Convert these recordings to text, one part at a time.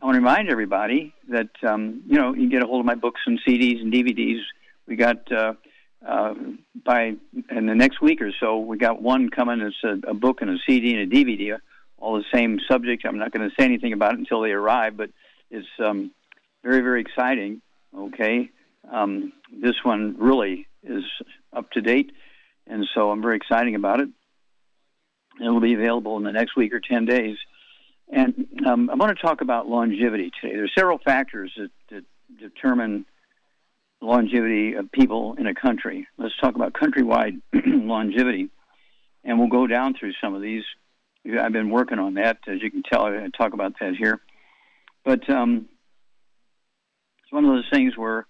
I want to remind everybody that um, you know you get a hold of my books and CDs and DVDs. We got uh, uh, by in the next week or so, we got one coming. It's a, a book and a CD and a DVD, all the same subject. I'm not going to say anything about it until they arrive, but it's um, very very exciting. Okay, um, this one really is up to date, and so I'm very exciting about it. It'll be available in the next week or ten days. And um, I'm going to talk about longevity today. There are several factors that, that determine longevity of people in a country. Let's talk about countrywide longevity, and we'll go down through some of these. I've been working on that, as you can tell. I talk about that here, but um, it's one of those things where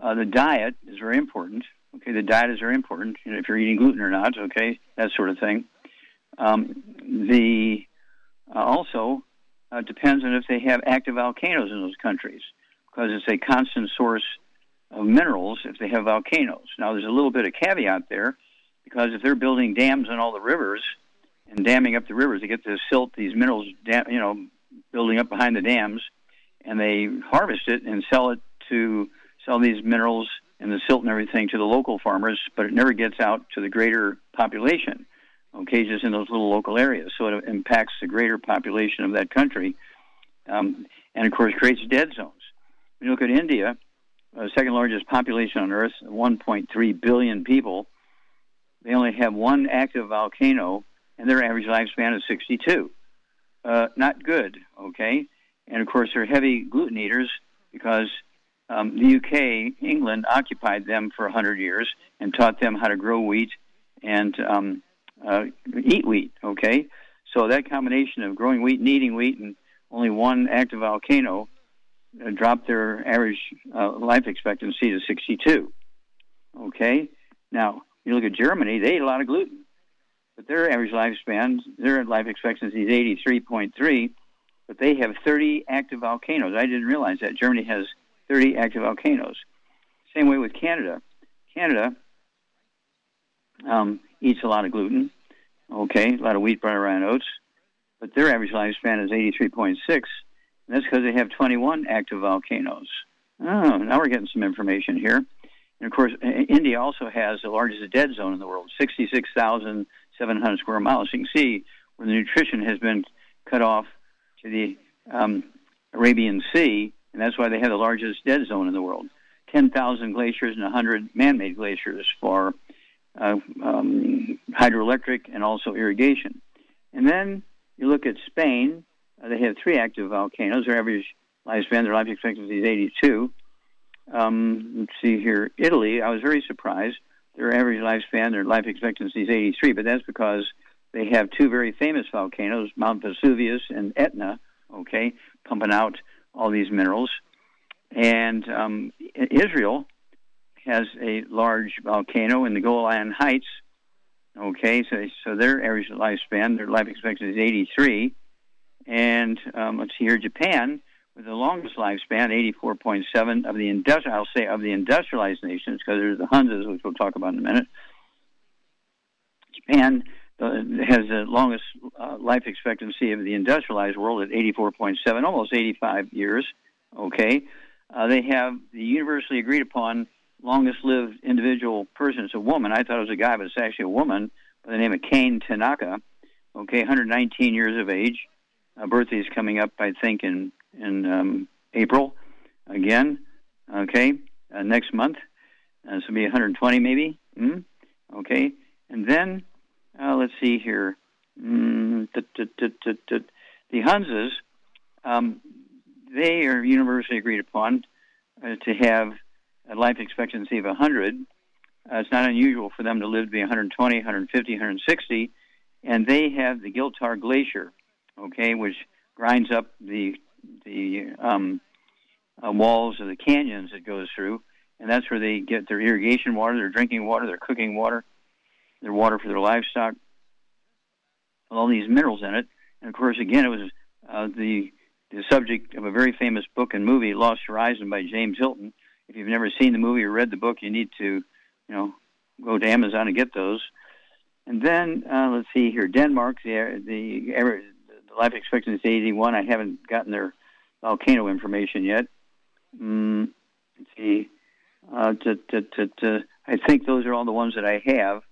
uh, the diet is very important. Okay, the diet is very important. You know, if you're eating gluten or not, okay, that sort of thing. Um, the also uh, depends on if they have active volcanoes in those countries, because it's a constant source of minerals if they have volcanoes. Now, there's a little bit of caveat there, because if they're building dams on all the rivers and damming up the rivers to get the silt, these minerals, you know, building up behind the dams, and they harvest it and sell it to sell these minerals and the silt and everything to the local farmers, but it never gets out to the greater population just in those little local areas. So it impacts the greater population of that country, um, and of course creates dead zones. When you look at India, uh, second largest population on Earth, 1.3 billion people, they only have one active volcano, and their average lifespan is 62. Uh, not good, okay? And of course, they're heavy gluten eaters because um, the UK, England, occupied them for 100 years and taught them how to grow wheat and um, uh, eat wheat. Okay, so that combination of growing wheat and eating wheat and only one active volcano uh, dropped their average uh, life expectancy to 62. Okay, now you look at Germany; they eat a lot of gluten, but their average lifespan, their life expectancy is 83.3. But they have 30 active volcanoes. I didn't realize that Germany has 30 active volcanoes. Same way with Canada. Canada um, eats a lot of gluten, okay, a lot of wheat, rye, and oats, but their average lifespan is 83.6, and that's because they have 21 active volcanoes. Oh, now we're getting some information here. And of course, India also has the largest dead zone in the world, 66,700 square miles. You can see where the nutrition has been cut off to the um, Arabian Sea, and that's why they have the largest dead zone in the world. 10,000 glaciers and 100 man made glaciers for um, hydroelectric, and also irrigation. And then you look at Spain, uh, they have three active volcanoes. Their average lifespan, their life expectancy is 82. Um, let's see here. Italy, I was very surprised. Their average lifespan, their life expectancy is 83, but that's because they have two very famous volcanoes, Mount Vesuvius and Etna, okay, pumping out all these minerals. And um, Israel, has a large volcano in the Golan Heights. Okay, so so their average lifespan, their life expectancy is 83, and um, let's see here, Japan with the longest lifespan, 84.7 of the industrial, I'll say of the industrialized nations, because there's the Hunzas, which we'll talk about in a minute. Japan uh, has the longest uh, life expectancy of the industrialized world at 84.7, almost 85 years. Okay, uh, they have the universally agreed upon longest lived individual person. It's a woman. I thought it was a guy, but it's actually a woman by the name of Kane Tanaka. Okay, 119 years of age. uh, birthday is coming up, I think, in in um, April again. Okay, uh, next month. Uh, will be 120 maybe. Mm? Okay, and then uh, let's see here. Mm, the Hunzas, um, they are universally agreed upon uh, to have a life expectancy of 100. Uh, it's not unusual for them to live to be 120, 150, 160, and they have the Giltar Glacier, okay, which grinds up the the um, uh, walls of the canyons it goes through, and that's where they get their irrigation water, their drinking water, their cooking water, their water for their livestock, with all these minerals in it. And of course, again, it was uh, the the subject of a very famous book and movie, Lost Horizon by James Hilton. If you've never seen the movie or read the book, you need to, you know, go to Amazon and get those. And then uh, let's see here, Denmark, the the, the life expectancy is 81. I haven't gotten their volcano information yet. Mm, let's see. Uh, to, to, to, I think those are all the ones that I have.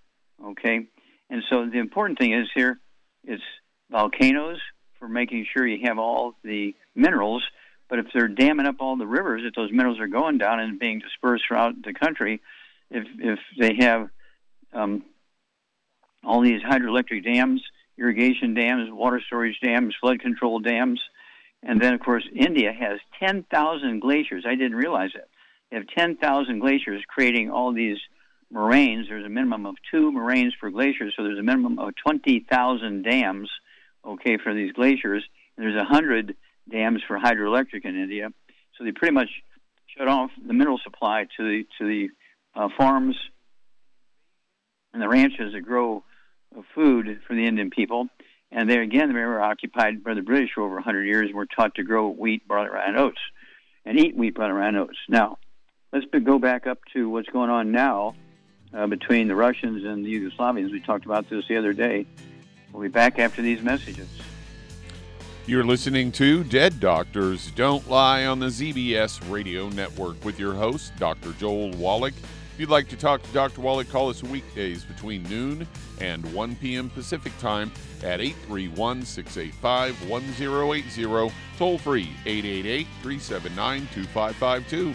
Okay, and so the important thing is here, it's volcanoes for making sure you have all the minerals. But if they're damming up all the rivers, if those minerals are going down and being dispersed throughout the country, if if they have um, all these hydroelectric dams, irrigation dams, water storage dams, flood control dams, and then of course India has 10,000 glaciers. I didn't realize that. They have 10,000 glaciers creating all these moraines. There's a minimum of two moraines per glacier, so there's a minimum of 20,000 dams, okay, for these glaciers. And there's 100 dams for hydroelectric in India. So they pretty much shut off the mineral supply to the to the uh, farms and the ranches that grow food for the Indian people. And they again they were occupied by the British for over 100 years and were taught to grow wheat, barley, rye, and oats, and eat wheat, barley, rye, and oats. Now, let's go back up to what's going on now uh, between the Russians and the Yugoslavians. We talked about this the other day. We'll be back after these messages. You're listening to Dead Doctors Don't Lie on the ZBS Radio Network with your host, Dr. Joel Wallach. If you'd like to talk to Dr. Wallach, call us weekdays between noon and 1 p.m. Pacific Time at 831 685 1080, toll free 888 379 2552.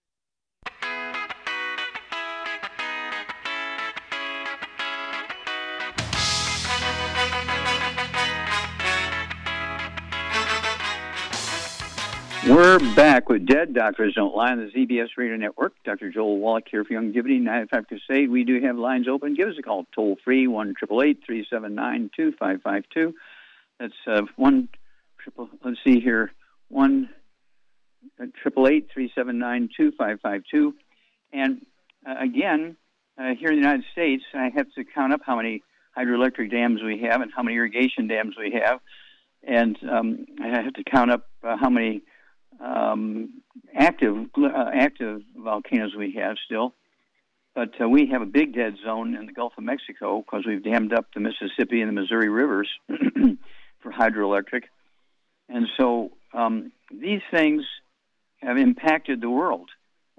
We're back with Dead Doctors Don't Lie on the ZBS Radio Network. Dr. Joel Wallach here for Youngevity, 95 Crusade. We do have lines open. Give us a call toll free, 1 379 2552. That's uh, 1 triple, let's see here, 1 379 2552. And uh, again, uh, here in the United States, I have to count up how many hydroelectric dams we have and how many irrigation dams we have. And um, I have to count up uh, how many um, active uh, active volcanoes we have still, but uh, we have a big dead zone in the Gulf of Mexico because we've dammed up the Mississippi and the Missouri rivers for hydroelectric, and so um, these things have impacted the world.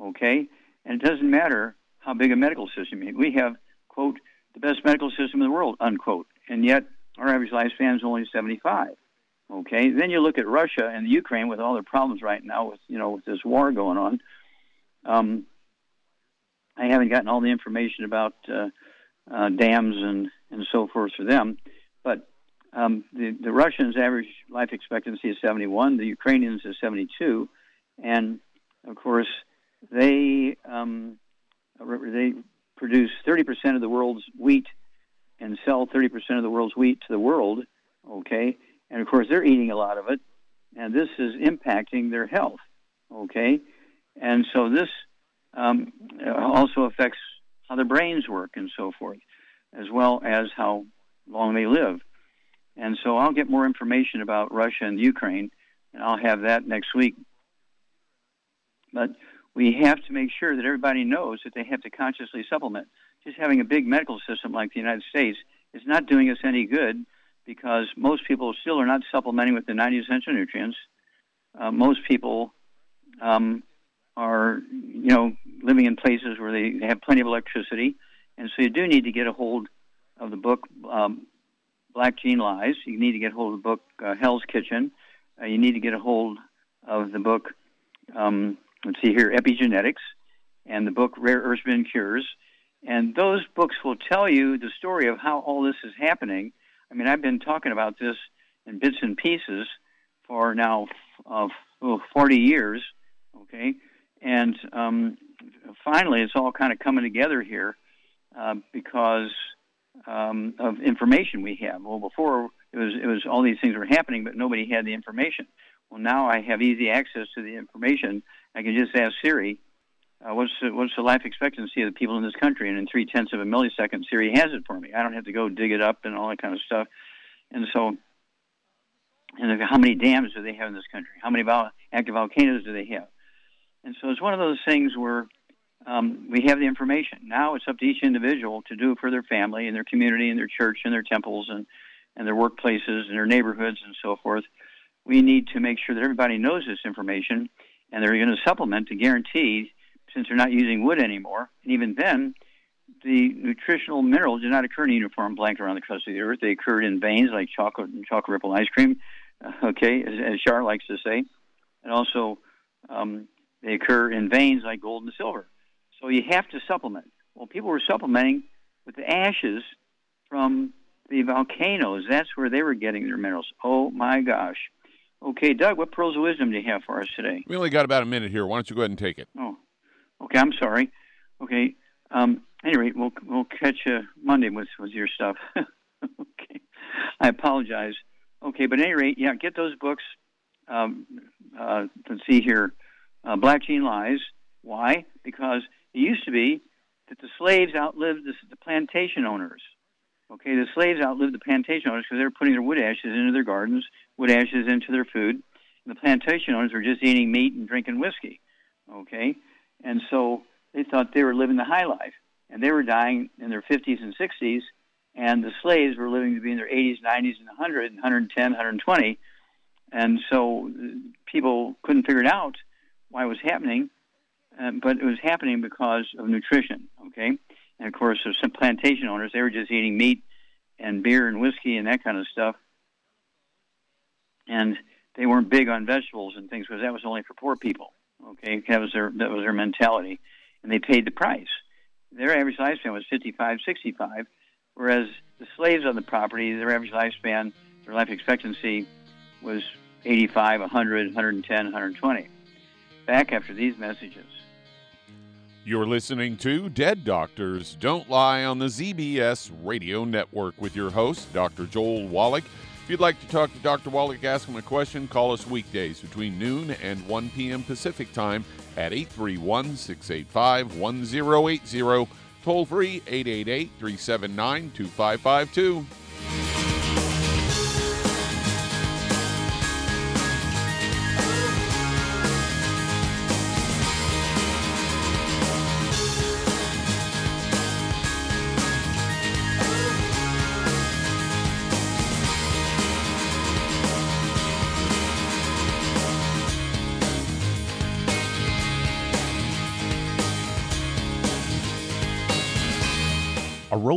Okay, and it doesn't matter how big a medical system we have. Quote the best medical system in the world. Unquote, and yet our average lifespan is only 75. Okay, then you look at Russia and Ukraine with all their problems right now with you know with this war going on. Um, I haven't gotten all the information about uh, uh, dams and and so forth for them, but um, the the Russians' average life expectancy is 71, the Ukrainians is 72, and of course they um, they produce 30% of the world's wheat and sell 30% of the world's wheat to the world. Okay, and of course, they're eating a lot of it, and this is impacting their health. Okay, and so this um, also affects how their brains work and so forth, as well as how long they live. And so I'll get more information about Russia and Ukraine, and I'll have that next week. But we have to make sure that everybody knows that they have to consciously supplement. Just having a big medical system like the United States is not doing us any good because most people still are not supplementing with the 90 essential nutrients. Uh, most people um, are, you know, living in places where they have plenty of electricity, and so you do need to get a hold of the book um, Black Gene Lies. You need to get a hold of the book uh, Hell's Kitchen. Uh, you need to get a hold of the book. Um, let's see here, Epigenetics, and the book Rare Earth Spin Cures. And those books will tell you the story of how all this is happening I mean, I've been talking about this in bits and pieces for now uh, 40 years, okay? And um, finally, it's all kind of coming together here uh, because um, of information we have. Well, before it was it was all these things were happening, but nobody had the information. Well, now I have easy access to the information. I can just ask Siri, uh, what's the, what's the life expectancy of the people in this country? And in three tenths of a millisecond, Siri has it for me. I don't have to go dig it up and all that kind of stuff. And so, and how many dams do they have in this country? How many vol- active volcanoes do they have? And so it's one of those things where um, we have the information. Now it's up to each individual to do it for their family and their community and their church and their temples and, and their workplaces and their neighborhoods and so forth. We need to make sure that everybody knows this information and they're going to supplement to guarantee since they're not using wood anymore. And even then, the nutritional minerals do not occur in a uniform blanket around the crust of the earth. They occur in veins like chocolate and chocolate ripple ice cream, okay, as, as Char likes to say. And also, um, they occur in veins like gold and silver. So you have to supplement. Well, people were supplementing with the ashes from the volcanoes. That's where they were getting their minerals. Oh my gosh. Okay, Doug, what pearls of wisdom do you have for us today? We only got about a minute here. Why don't you go ahead and take it? Oh, Okay, I'm sorry. Okay. Um, anyway, we'll we'll catch you Monday with with your stuff. okay. I apologize. Okay, but at any rate, yeah, get those books. Um, uh, let's see here. Uh, Black Gene Lies. Why? Because it used to be that the slaves outlived the, the plantation owners. Okay, the slaves outlived the plantation owners because they were putting their wood ashes into their gardens, wood ashes into their food. And the plantation owners were just eating meat and drinking whiskey. Okay, and so they thought they were living the high life. And they were dying in their 50s and 60s, and the slaves were living to be in their 80s, 90s, and 100, 110, 120. And so people couldn't figure it out why it was happening, um, but it was happening because of nutrition, okay? And of course, some plantation owners, they were just eating meat and beer and whiskey and that kind of stuff. And they weren't big on vegetables and things because that was only for poor people. Okay, that was their that was their mentality, and they paid the price. Their average lifespan was 55, 65, whereas the slaves on the property, their average lifespan, their life expectancy was 85, 100, 110, 120. Back after these messages. You're listening to Dead Doctors Don't Lie on the ZBS Radio Network with your host, Dr. Joel Wallach. If you'd like to talk to Dr. Wallach, ask him a question, call us weekdays between noon and 1 p.m. Pacific Time at 831 685 1080. Toll free 888 379 2552.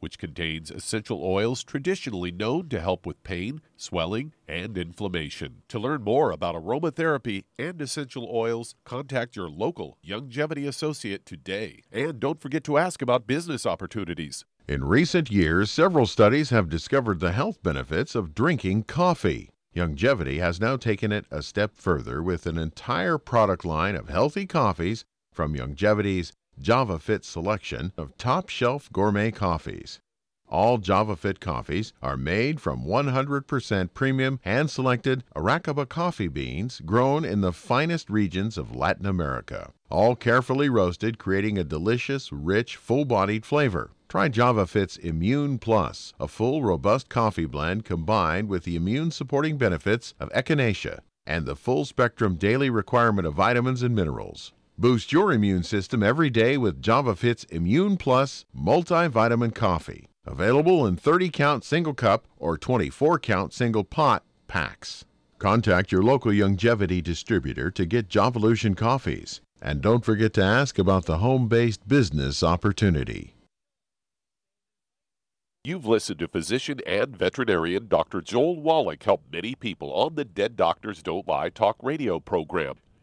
which contains essential oils traditionally known to help with pain, swelling, and inflammation. To learn more about aromatherapy and essential oils, contact your local Youngevity associate today. And don't forget to ask about business opportunities. In recent years, several studies have discovered the health benefits of drinking coffee. Youngevity has now taken it a step further with an entire product line of healthy coffees from Youngevity's JavaFit selection of top shelf gourmet coffees. All JavaFit coffees are made from 100% premium hand selected Arabica coffee beans grown in the finest regions of Latin America. All carefully roasted, creating a delicious, rich, full bodied flavor. Try JavaFit's Immune Plus, a full, robust coffee blend combined with the immune supporting benefits of echinacea and the full spectrum daily requirement of vitamins and minerals. Boost your immune system every day with JavaFit's Immune Plus multivitamin coffee. Available in 30 count single cup or 24 count single pot packs. Contact your local Youngevity distributor to get Javalution coffees. And don't forget to ask about the home based business opportunity. You've listened to physician and veterinarian Dr. Joel Wallach help many people on the Dead Doctors Don't Lie talk radio program.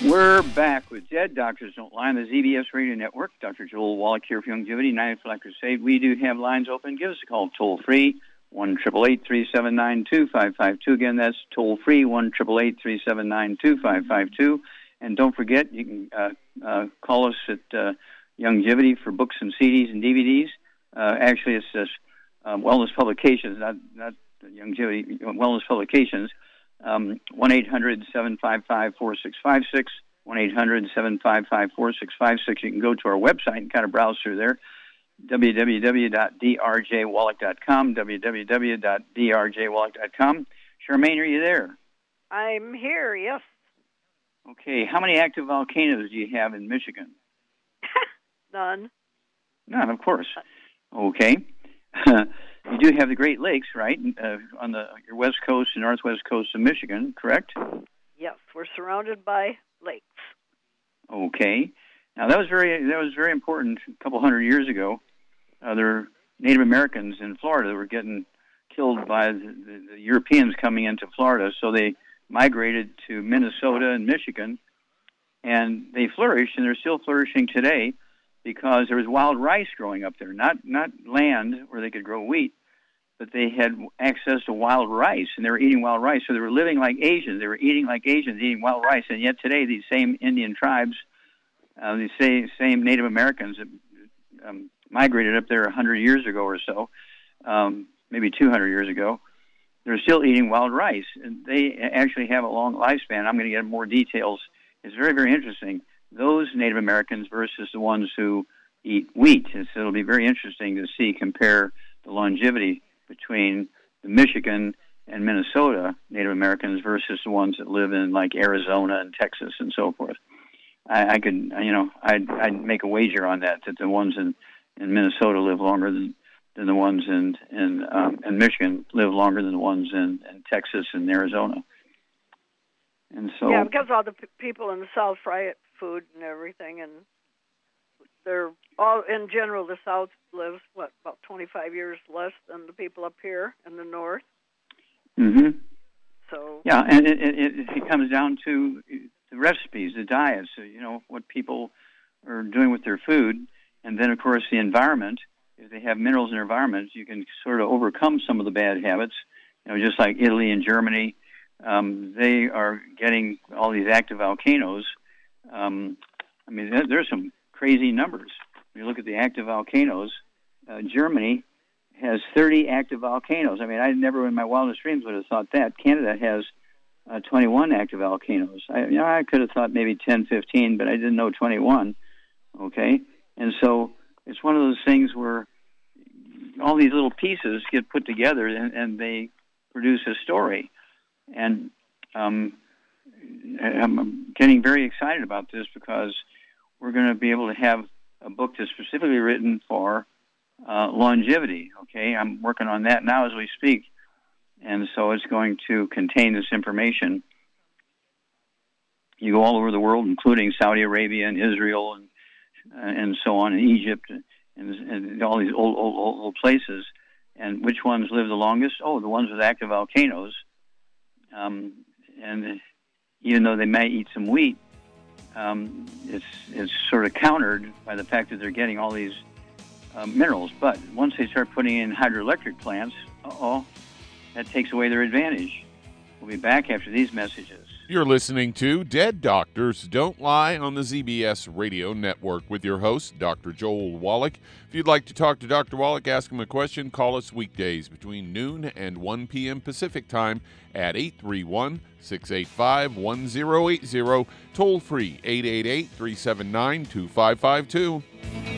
We're back with Dead Doctors Don't Lie on the ZBS Radio Network. Dr. Joel Wallach here for Youngevity, United for Life Crusade. We do have lines open. Give us a call toll free, 1 379 2552. Again, that's toll free, 1 379 2552. And don't forget, you can uh, uh, call us at uh, Youngevity for books and CDs and DVDs. Uh, actually, it's just um, Wellness Publications, not, not Youngevity, Wellness Publications Um, 1 800 755 4656. 1 800 755 4656. You can go to our website and kind of browse through there www.drjwallach.com. www.drjwallach.com. Charmaine, are you there? I'm here, yes. Okay, how many active volcanoes do you have in Michigan? None. None, of course. Uh, okay. you do have the Great Lakes, right, uh, on the your west coast and northwest coast of Michigan, correct? Yes, we're surrounded by lakes. Okay. Now that was very that was very important a couple hundred years ago. Uh, there were Native Americans in Florida that were getting killed by the, the, the Europeans coming into Florida, so they migrated to Minnesota and Michigan, and they flourished, and they're still flourishing today because there was wild rice growing up there, not not land where they could grow wheat, but they had access to wild rice, and they were eating wild rice. So they were living like Asians. They were eating like Asians, eating wild rice, and yet today these same Indian tribes, uh, these same same Native Americans, that um, migrated up there a hundred years ago or so, um, maybe 200 years ago. They're still eating wild rice, and they actually have a long lifespan. I'm going to get more details. It's very, very interesting. Those Native Americans versus the ones who eat wheat. And so it'll be very interesting to see compare the longevity between the Michigan and Minnesota Native Americans versus the ones that live in like Arizona and Texas and so forth. I, I could, you know, I'd, I'd make a wager on that that the ones in in Minnesota live longer than than the ones in in um, in Michigan live longer than the ones in, in Texas and Arizona. And so yeah, because all the p- people in the South fry it food and everything, and they're all in general. The South lives what about 25 years less than the people up here in the North. hmm So Yeah, and it, it, it it comes down to the recipes, the diets, you know, what people are doing with their food, and then of course the environment. If they have minerals in their environment, you can sort of overcome some of the bad habits. You know, just like Italy and Germany, um, they are getting all these active volcanoes. Um, I mean, there, there's some crazy numbers. When you look at the active volcanoes, uh, Germany has 30 active volcanoes. I mean, I never in my wildest dreams would have thought that. Canada has uh, 21 active volcanoes. I, you know, I could have thought maybe 10, 15, but I didn't know 21. Okay, and so it's one of those things where all these little pieces get put together and, and they produce a story. And um, I'm getting very excited about this because we're going to be able to have a book that's specifically written for uh, longevity. Okay, I'm working on that now as we speak, and so it's going to contain this information. You go all over the world, including Saudi Arabia and Israel and and so on, and Egypt and, and all these old, old old old places. And which ones live the longest? Oh, the ones with active volcanoes. Um, and even though they may eat some wheat, um, it's it's sort of countered by the fact that they're getting all these uh, minerals. But once they start putting in hydroelectric plants, oh, that takes away their advantage. We'll be back after these messages. You're listening to Dead Doctors Don't Lie on the ZBS Radio Network with your host, Dr. Joel Wallach. If you'd like to talk to Dr. Wallach, ask him a question, call us weekdays between noon and 1 p.m. Pacific Time at 831 685 1080, toll free 888 379 2552.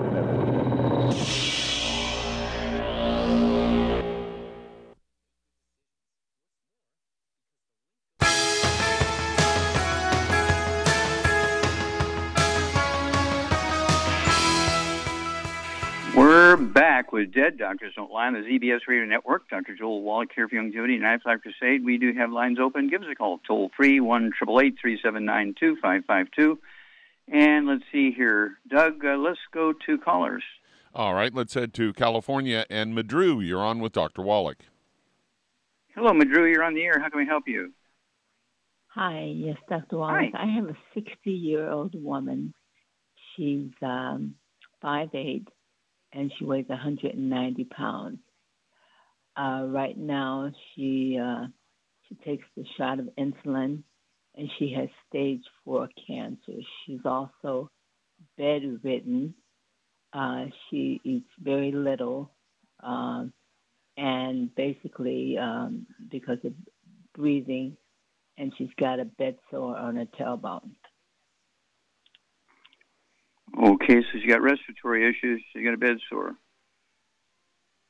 With Dead Doctors Don't Lie on the ZBS Radio Network. Dr. Joel Wallach here for Young Longevity and Knife Life Crusade. We do have lines open. Give us a call toll free, 1 379 2552. And let's see here. Doug, uh, let's go to callers. All right, let's head to California. And Madru, you're on with Dr. Wallach. Hello, Madru. You're on the air. How can we help you? Hi, yes, Dr. Wallach. I have a 60 year old woman. She's um, 5'8 and she weighs 190 pounds. Uh, right now, she uh, she takes the shot of insulin, and she has stage four cancer. She's also bedridden. Uh, she eats very little, um, and basically um, because of breathing, and she's got a bed sore on her tailbone. Okay, so she got respiratory issues. She got a bed sore.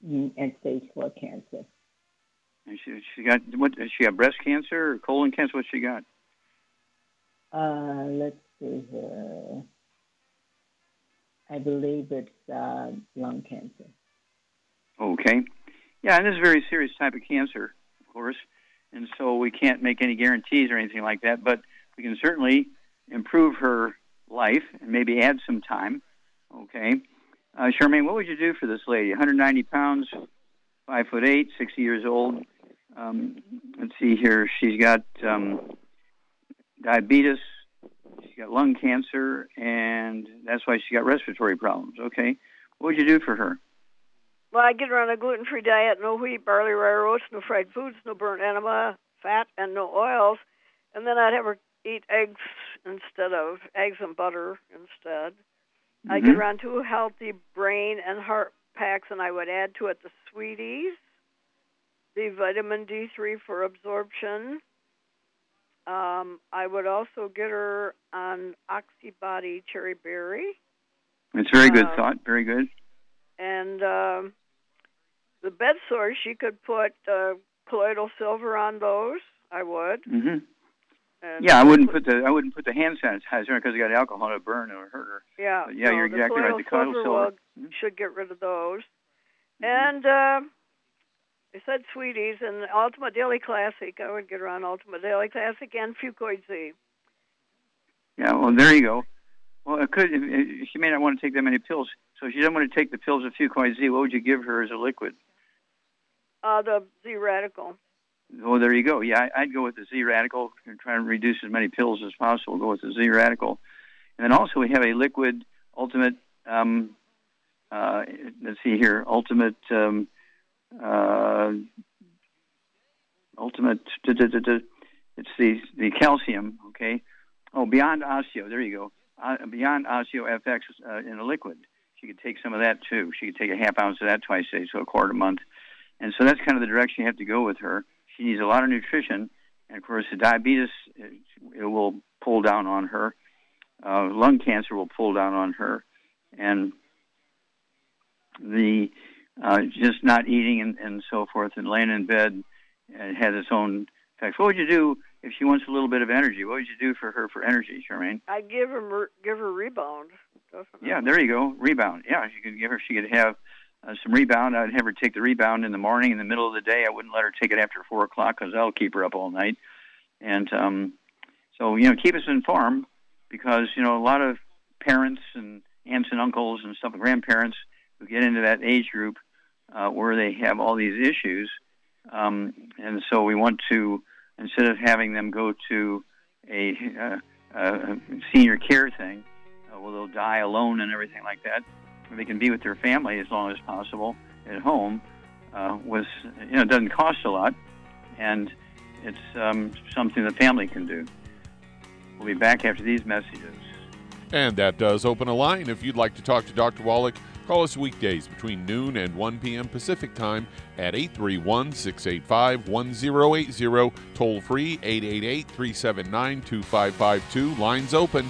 Mm, And stage four cancer. And she she got what? Does She got breast cancer or colon cancer? What she got? Uh, let's see here. I believe it's uh, lung cancer. Okay. Yeah, and this is a very serious type of cancer, of course, and so we can't make any guarantees or anything like that. But we can certainly improve her life and maybe add some time. Okay. Uh, Charmaine, what would you do for this lady? 190 pounds, five foot eight, 60 years old. Um, let's see here. She's got um, diabetes. She's got lung cancer, and that's why she's got respiratory problems. Okay. What would you do for her? Well, I'd get her on a gluten-free diet, no wheat, barley, rye oats, no fried foods, no burnt enema, fat, and no oils. And then I'd have her eat eggs instead of eggs and butter instead. I get Mhm. her on two healthy brain and heart packs, and I would add to it the sweeties, the vitamin D3 for absorption. Um, I would also get her on Oxybody Cherry Berry. It's very good Uh, thought. Very good. And um, the bed sores, she could put uh, colloidal silver on those. I would. hmm And Yeah, I wouldn't put the I wouldn't put the hand sanitizer because it got alcohol to burn or hurt her. Yeah, But yeah, you're exactly right. The colloidal silver silver. should get rid of those. And uh, I said sweeties and Ultimate Daily Classic. I would get her on Ultimate Daily Classic and Fucoid Z. Yeah, well, there you go. Well, it could. it- She may not want to take that many pills, so if she doesn't want to take the pills of Fucoid Z, what would you give her as a liquid? Uh, the Z Radical. Oh, there you go. Yeah, I'd go with the Z Radical and try and reduce as many pills as possible. Go with the Z Radical, And then also we have a liquid ultimate. Um, uh, let's see here, ultimate. Um, uh, ultimate. It's the the calcium. Okay. Oh, Beyond Osteo. There you go. Uh, Beyond Osteo FX uh, in a liquid. She could take some of that too. She could take a half ounce of that twice a day, so a quarter a month. And so that's kind of the direction you have to go with her. She needs a lot of nutrition, and of course, the diabetes it, will pull down on her. Uh, lung cancer will pull down on her, and the uh, just not eating and, and so forth, and laying in bed uh, has its own effects. What would you do if she wants a little bit of energy? What would you do for her for energy, Charmaine? I'd give her give her rebound. Definitely. Yeah, there you go, rebound. Yeah, you could give her. She could have uh, some rebound. I'd have her take the rebound in the morning. In the middle of the day, I wouldn't let her take it after four o'clock because that'll keep her up all night. And um, so, you know, keep us informed because you know a lot of parents and aunts and uncles and stuff, grandparents who get into that age group uh, where they have all these issues. Um, and so we want to instead of having them go to a, uh, a senior care thing, uh, where they'll die alone and everything like that, they can be with their family as long as possible at home. Uh, was you know doesn't cost a lot, and it's um, something the family can do. We'll be back after these messages. And that does open a line. If you'd like to talk to Dr. Wallach, call us weekdays between noon and 1 p.m. Pacific Time at 831 685 1080. Toll free 888 379 2552. Lines open.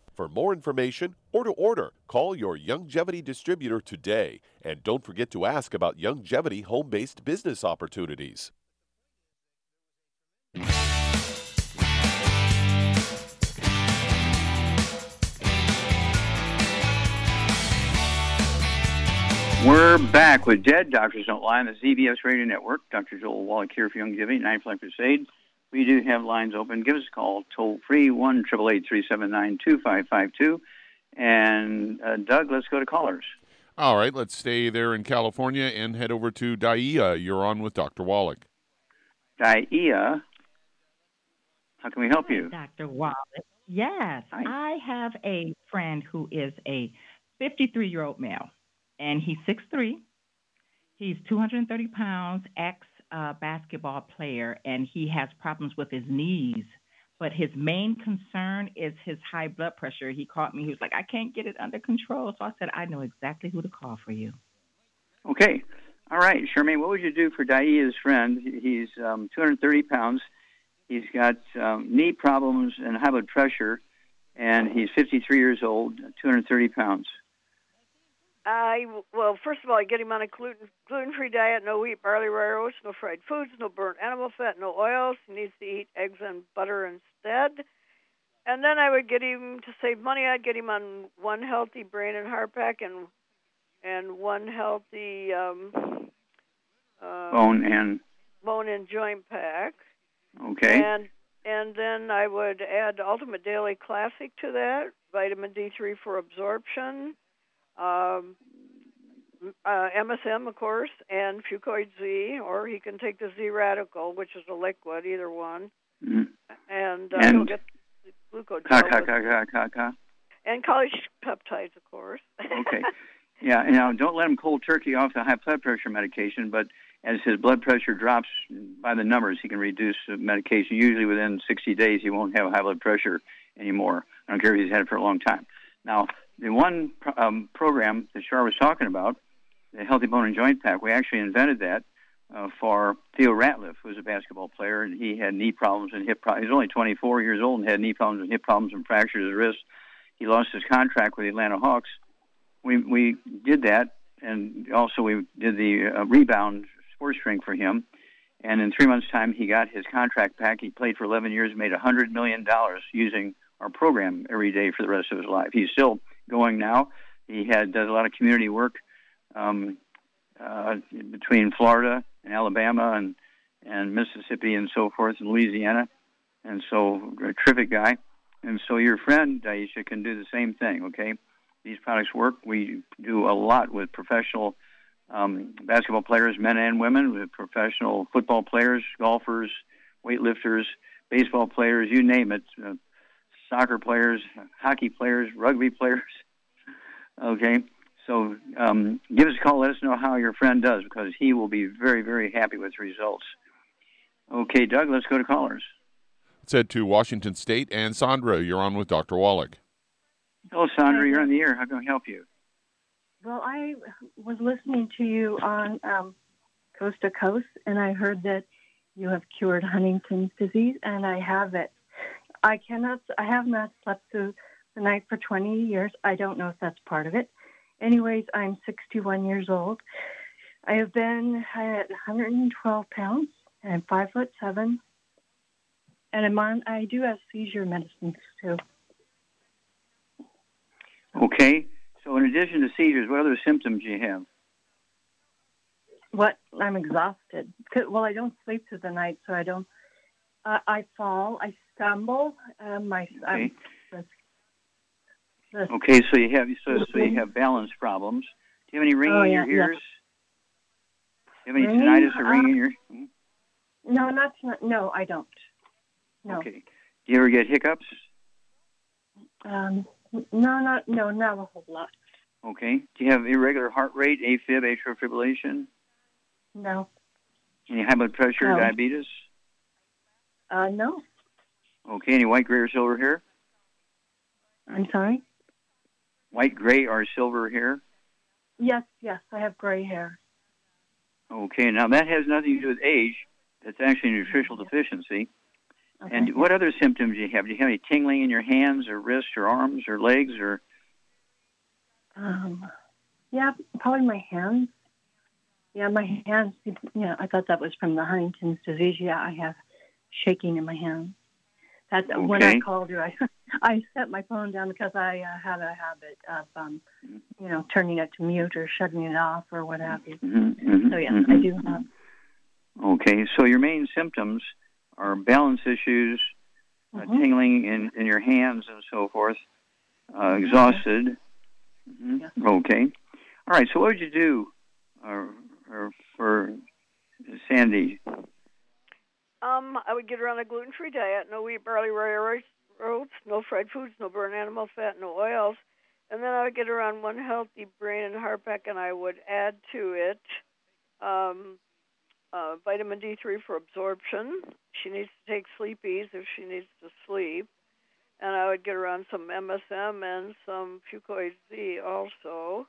For more information or to order, call your Youngevity distributor today. And don't forget to ask about Youngevity home based business opportunities. We're back with Dead Doctors Don't Lie on the ZBS Radio Network. Dr. Joel Wallach here for Youngevity, Nine Flag Crusade. We do have lines open. Give us a call, toll free, 1 379 2552. And uh, Doug, let's go to callers. All right, let's stay there in California and head over to Daia. You're on with Dr. Wallach. Daia, how can we help you? Dr. Wallach. Yes, Hi. I have a friend who is a 53 year old male and he's 6'3. He's 230 pounds, ex uh, basketball player, and he has problems with his knees. But his main concern is his high blood pressure. He called me. He was like, I can't get it under control. So I said, I know exactly who to call for you. Okay. All right, Charmaine, what would you do for Daia's friend? He's um, 230 pounds. He's got um, knee problems and high blood pressure. and he's 53 years old, 230 pounds. I well, first of all, I get him on a gluten gluten-free diet: no wheat, barley, rye oats, no fried foods, no burnt animal fat, no oils. He needs to eat eggs and butter instead. And then I would get him to save money. I'd get him on one healthy brain and heart pack and and one healthy um, uh, bone and bone and joint pack. Okay. And and then I would add Ultimate Daily Classic to that, vitamin D3 for absorption um, uh, MSM, of course, and Fucoid Z, or he can take the Z Radical, which is a liquid, either one. Mm-hmm. And, uh, and he'll get glucose. Ka, ka, ka, ka, ka, ka. And collagen peptides, of course. okay. Yeah, now don't let him cold turkey off the high blood pressure medication, but as his blood pressure drops by the numbers, he can reduce the medication. Usually within 60 days, he won't have high blood pressure anymore. I don't care if he's had it for a long time. Now, the one um, program that Char was talking about, the Healthy Bone and Joint Pack, we actually invented that uh, for Theo Ratliff, who was a basketball player, and he had knee problems and hip problems. He was only 24 years old and had knee problems and hip problems and fractured his wrist. He lost his contract with the Atlanta Hawks. We we did that, and also we did the uh, rebound sports drink for him. And in three months' time, he got his contract back. He played for 11 years, made $100 million using our program every day for the rest of his life. He's still going now. He had does a lot of community work um, uh, between Florida and Alabama and and Mississippi and so forth and Louisiana, and so a terrific guy. And so your friend Daisha can do the same thing. Okay, these products work. We do a lot with professional um, basketball players, men and women, with professional football players, golfers, weightlifters, baseball players, you name it. Uh, soccer players, hockey players, rugby players. Okay, so um, give us a call. Let us know how your friend does because he will be very, very happy with the results. Okay, Doug, let's go to callers. Let's head to Washington State. And Sandra, you're on with Dr. Wallach. Hello, Sandra. You're on the air. How can I help you? Well, I was listening to you on um, Coast to Coast, and I heard that you have cured Huntington's disease, and I have it. I cannot. I have not slept through the night for 20 years. I don't know if that's part of it. Anyways, I'm 61 years old. I have been at 112 pounds and I'm five foot seven. And I'm on. I do have seizure medicines too. Okay. So, in addition to seizures, what other symptoms do you have? What? I'm exhausted. Well, I don't sleep through the night, so I don't. Uh, I fall. I stumble. Um, my okay. the, the, okay, so you have so, so you have balance problems. Do you have any ringing oh, yeah, in your ears? Yeah. Do you have any ringing, tinnitus or ringing in your? Hmm? No, not no, I don't. No. Okay. Do you ever get hiccups? Um, no, not no, not a whole lot. Okay. Do you have irregular heart rate, AFib, atrial fibrillation? No. Any high blood pressure, no. diabetes? Uh, no. Okay, any white, gray, or silver hair? I'm sorry? White, gray, or silver hair? Yes, yes, I have gray hair. Okay, now that has nothing to do with age. That's actually a nutritional deficiency. Okay. And what other symptoms do you have? Do you have any tingling in your hands or wrists or arms or legs or? Um, yeah, probably my hands. Yeah, my hands. Yeah, I thought that was from the Huntington's disease. Yeah, I have shaking in my hands. That okay. when I called you, I I set my phone down because I uh, have a habit of um, you know turning it to mute or shutting it off or what have you. Mm-hmm, mm-hmm, so yes, mm-hmm. I do have. Okay, so your main symptoms are balance issues, uh, Mm-hmm. tingling in, in your hands and so forth, uh, exhausted. Mhm. Okay. All right. So what would you do uh, for Sandy? Um, I would get her on a gluten-free diet, no wheat, barley, rye, oats, no fried foods, no burnt animal fat, no oils. And then I would get her on one healthy brain and heart pack, and I would add to it um, uh, vitamin D3 for absorption. She needs to take sleepies if she needs to sleep. And I would get her on some MSM and some Fucoid Z also.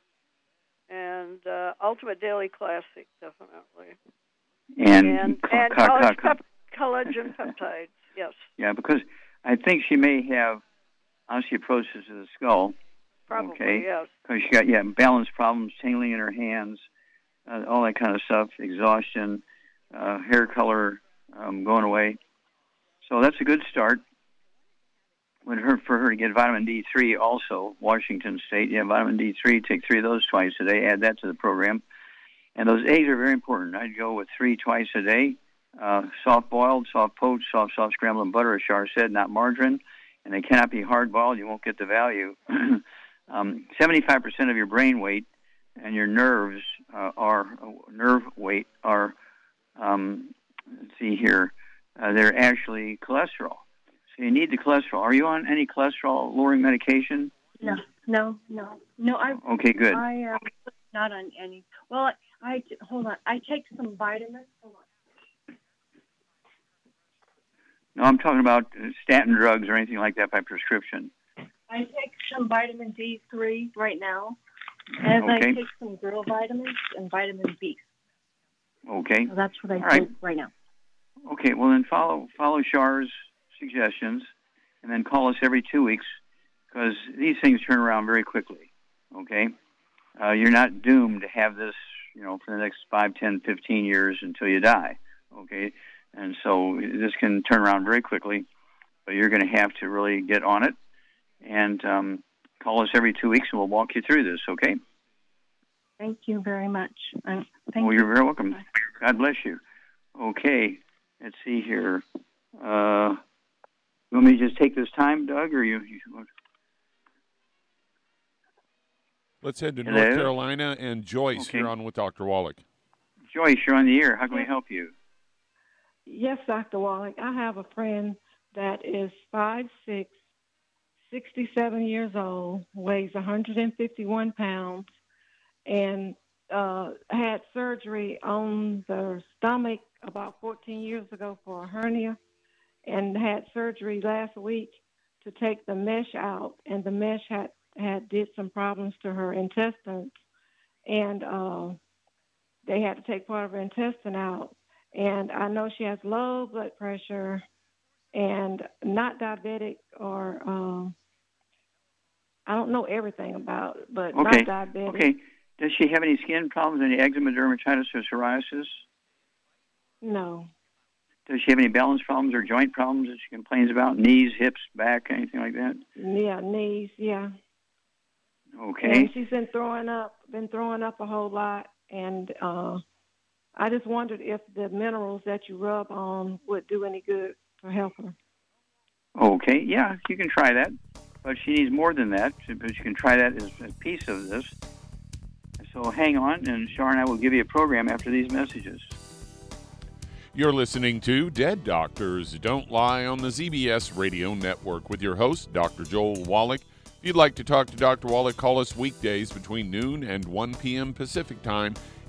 And uh, Ultimate Daily Classic, definitely. And, and, and college ca- pep- collagen peptides, yes. Yeah, because I think she may have osteoporosis of the skull. Probably, okay. yes. Because she got yeah balance problems, tingling in her hands, uh, all that kind of stuff, exhaustion, uh, hair color um, going away. So that's a good start. Would her for her to get vitamin D3 also, Washington State. Yeah, vitamin D3. Take three of those twice a day. Add that to the program. And those eggs are very important. I'd go with three twice a day. Uh, soft boiled, soft poached, soft soft scrambled in butter, as Char said, not margarine. And they cannot be hard boiled. You won't get the value. um, 75% of your brain weight and your nerves uh, are uh, nerve weight are. Um, let's see here. Uh, they're actually cholesterol. So you need the cholesterol. Are you on any cholesterol lowering medication? No, no, no, no. I Okay, good. I am not on any. Well, I, I hold on. I take some vitamins. Hold on. No, I'm talking about uh, statin drugs or anything like that by prescription. I take some vitamin D3 right now, and I take some girl vitamins and vitamin B. Okay. So that's what I All take right. right now. Okay. Well, then follow follow Shar's suggestions, and then call us every two weeks because these things turn around very quickly. Okay. Uh, you're not doomed to have this, you know, for the next five, ten, fifteen years until you die. Okay. And so this can turn around very quickly, but you're going to have to really get on it and um, call us every two weeks, and we'll walk you through this. Okay. Thank you very much. Uh, thank well, you. you're very welcome. God bless you. Okay, let's see here. Uh, you want me to just take this time, Doug, or you? you Let's head to Hello? North Carolina and Joyce. Okay. You're on with Dr. Wallach. Joyce, you're on the air. How can we help you? Yes, Dr. Wallach. I have a friend that is five six, 67 years old, weighs 151 pounds, and uh, had surgery on the stomach about 14 years ago for a hernia, and had surgery last week to take the mesh out, and the mesh had had did some problems to her intestines, and uh, they had to take part of her intestine out. And I know she has low blood pressure and not diabetic or um I don't know everything about it, but Okay. not diabetic. Okay. Does she have any skin problems, any eczema, dermatitis, or psoriasis? No. Does she have any balance problems or joint problems that she complains about? Knees, hips, back, anything like that? Yeah, knees, yeah. Okay. And she's been throwing up been throwing up a whole lot and uh I just wondered if the minerals that you rub on would do any good for help her. Okay, yeah, you can try that, but she needs more than that. But you can try that as a piece of this. So hang on, and Shar and I will give you a program after these messages. You're listening to Dead Doctors Don't Lie on the ZBS Radio Network with your host, Dr. Joel Wallach. If you'd like to talk to Dr. Wallach, call us weekdays between noon and 1 p.m. Pacific Time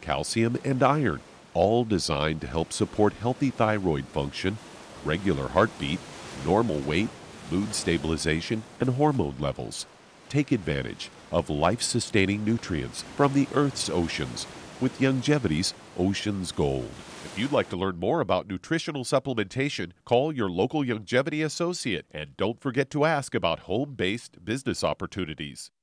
calcium, and iron, all designed to help support healthy thyroid function, regular heartbeat, normal weight, mood stabilization, and hormone levels. Take advantage of life sustaining nutrients from the Earth's oceans with Youngevity's Ocean's Gold. If you'd like to learn more about nutritional supplementation, call your local Youngevity associate and don't forget to ask about home based business opportunities.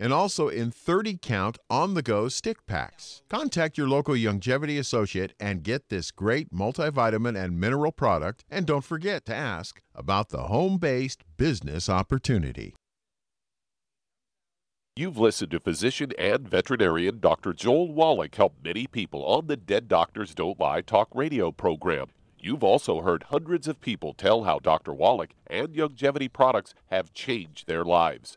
and also in 30 count on the go stick packs. Contact your local Youngevity associate and get this great multivitamin and mineral product. And don't forget to ask about the home based business opportunity. You've listened to physician and veterinarian Dr. Joel Wallach help many people on the Dead Doctors Don't Lie talk radio program. You've also heard hundreds of people tell how Dr. Wallach and Youngevity products have changed their lives.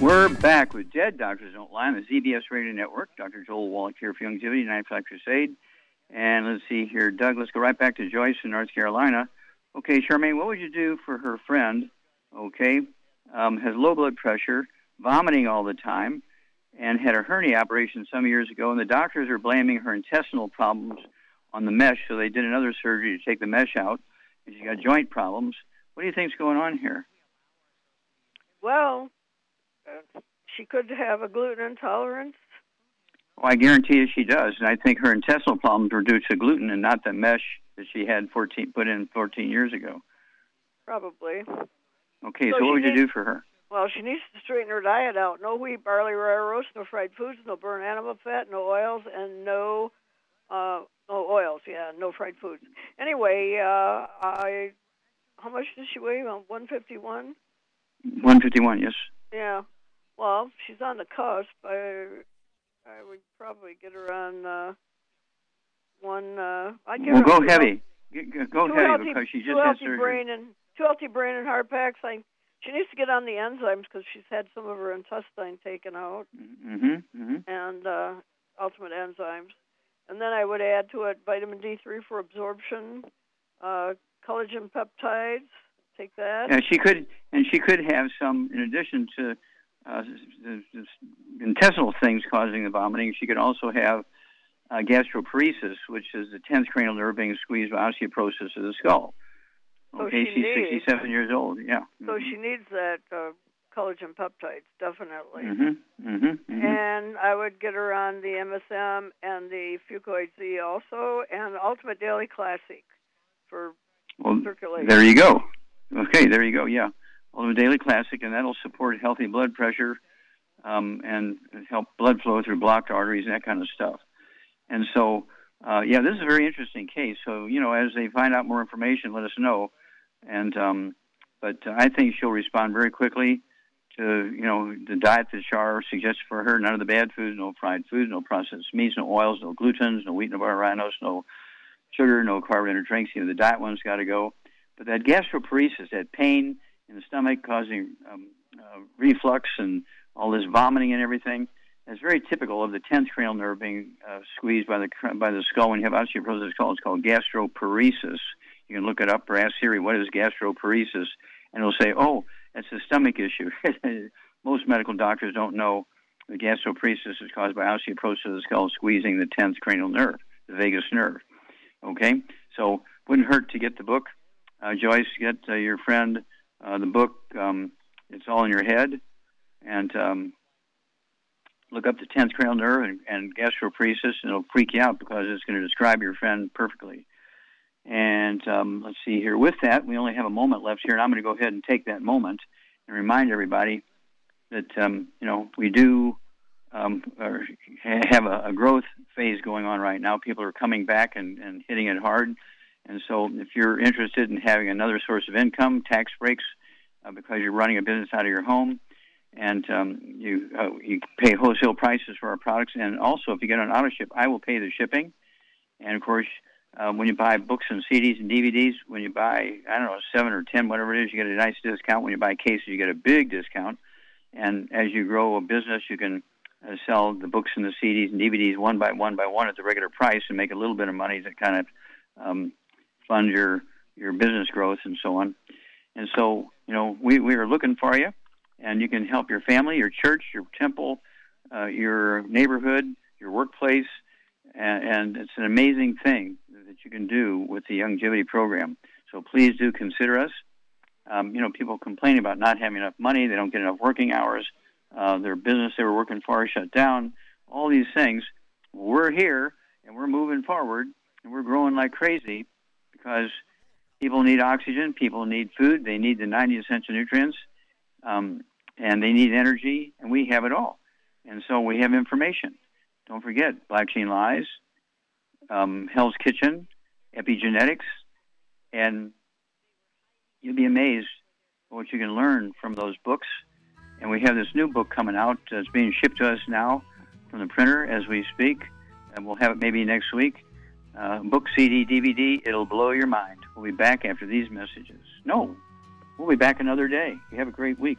We're back with Dead Doctors Don't Lie on the ZBS Radio Network. Dr. Joel Wallach here for Youngevity, Nine Flat Crusade. And let's see here, Doug, let's go right back to Joyce in North Carolina. Okay, Charmaine, what would you do for her friend, okay, um, has low blood pressure, vomiting all the time, and had a hernia operation some years ago, and the doctors are blaming her intestinal problems on the mesh, so they did another surgery to take the mesh out, and she got joint problems. What do you think's going on here? Well, she could have a gluten intolerance. Well, I guarantee you she does, and I think her intestinal problems were due to gluten and not the mesh that she had 14 put in 14 years ago. Probably. Okay, So so, what would you do for her? Well, she needs to straighten her diet out. No wheat, barley, rye roast, no fried foods, no burnt animal fat, no oils, and no uh no oils. Yeah, no fried foods. Anyway, uh I how much does she weigh? 151. 151, yes. Yeah. Well, she's on the cusp. I I would probably get her on uh one. Uh, I'd get Well, her go heavy. Go heavy healthy, because she just had healthy surgery. brain and two healthy brain and heart packs. I she needs to get on the enzymes because she's had some of her intestine taken out Mm-hmm. mm-hmm. and uh, ultimate enzymes. And then I would add to it vitamin D3 for absorption, uh, collagen peptides. Take that. Yeah, she could, and she could have some, in addition to uh, intestinal things causing the vomiting. She could also have uh, gastroparesis, which is the tenth cranial nerve being squeezed by osteoporosis of the skull. So Okay, she she's needs- 67 years old. Yeah. So she needs that uh, collagen peptides definitely. Mm-hmm. Mm-hmm. And I would get her on the MSM and the Fucoid Z also, and Ultimate Daily Classic for Well, circulation. there you go. Okay, there you go. Yeah, Ultimate Daily Classic, and that'll support healthy blood pressure um, and help blood flow through blocked arteries and that kind of stuff. And so, uh, yeah, this is a very interesting case. So, you know, as they find out more information, let us know. And um, but uh, I think she'll respond very quickly to you know the diet that Char suggests for her. None of the bad foods, no fried foods, no processed meats, no oils, no glutens, no wheat, no rhinos, no sugar, no carbonated drinks. You know, the diet one's got to go. But that gastroparesis, that pain in the stomach causing um, uh, reflux and all this vomiting and everything, is very typical of the 10th cranial nerve being uh, squeezed by the by the skull. When you have osteoporosis, it's it's called gastroparesis. You can look it up or ask Siri, what is gastroparesis? And it'll say, oh, it's a stomach issue. Most medical doctors don't know the gastroparesis is caused by osteoporosis of the skull squeezing the 10th cranial nerve. the vagus nerve. Okay, so wouldn't hurt to get the book. Uh, Joyce, get uh, your friend uh, the book. Um, it's all in your head, and um, look up the tenth cranial nerve and, and gastroparesis, and it'll freak you out because it's going to describe your friend perfectly. And um, let's see here. With that, we only have a moment left here, and I'm going to go ahead and take that moment and remind everybody that um, you know we do um, have a, a, growth phase going on right now. People are coming back and, and hitting it hard. And so, if you're interested in having another source of income, tax breaks, uh, because you're running a business out of your home, and um, you uh, you pay wholesale prices for our products, and also if you get an auto ship, I will pay the shipping. And of course, uh, when you buy books and CDs and DVDs, when you buy I don't know seven or ten, whatever it is, you get a nice discount. When you buy cases, you get a big discount. And as you grow a business, you can uh, sell the books and the CDs and DVDs one by one by one at the regular price and make a little bit of money to kind of um, fund your your business growth and so on. And so, you know, we, we are looking for you, and you can help your family, your church, your temple, uh, your neighborhood, your workplace, and, and it's an amazing thing that you can do with the Youngevity program. So please do consider us. Um, you know, people complain about not having enough money, they don't get enough working hours, uh, their business they were working for is shut down, all these things. We're here and we're moving forward and we're growing like crazy because people need oxygen, people need food, they need the 90 essential nutrients, um, and they need energy, and we have it all. And so we have information. Don't forget Black Gene Lies, um, Hell's Kitchen, Epigenetics, and you'll be amazed what you can learn from those books. And we have this new book coming out. It's being shipped to us now from the printer as we speak, and we'll have it maybe next week uh, book, CD, DVD. It'll blow your mind. We'll be back after these messages. No, we'll be back another day. You have a great week.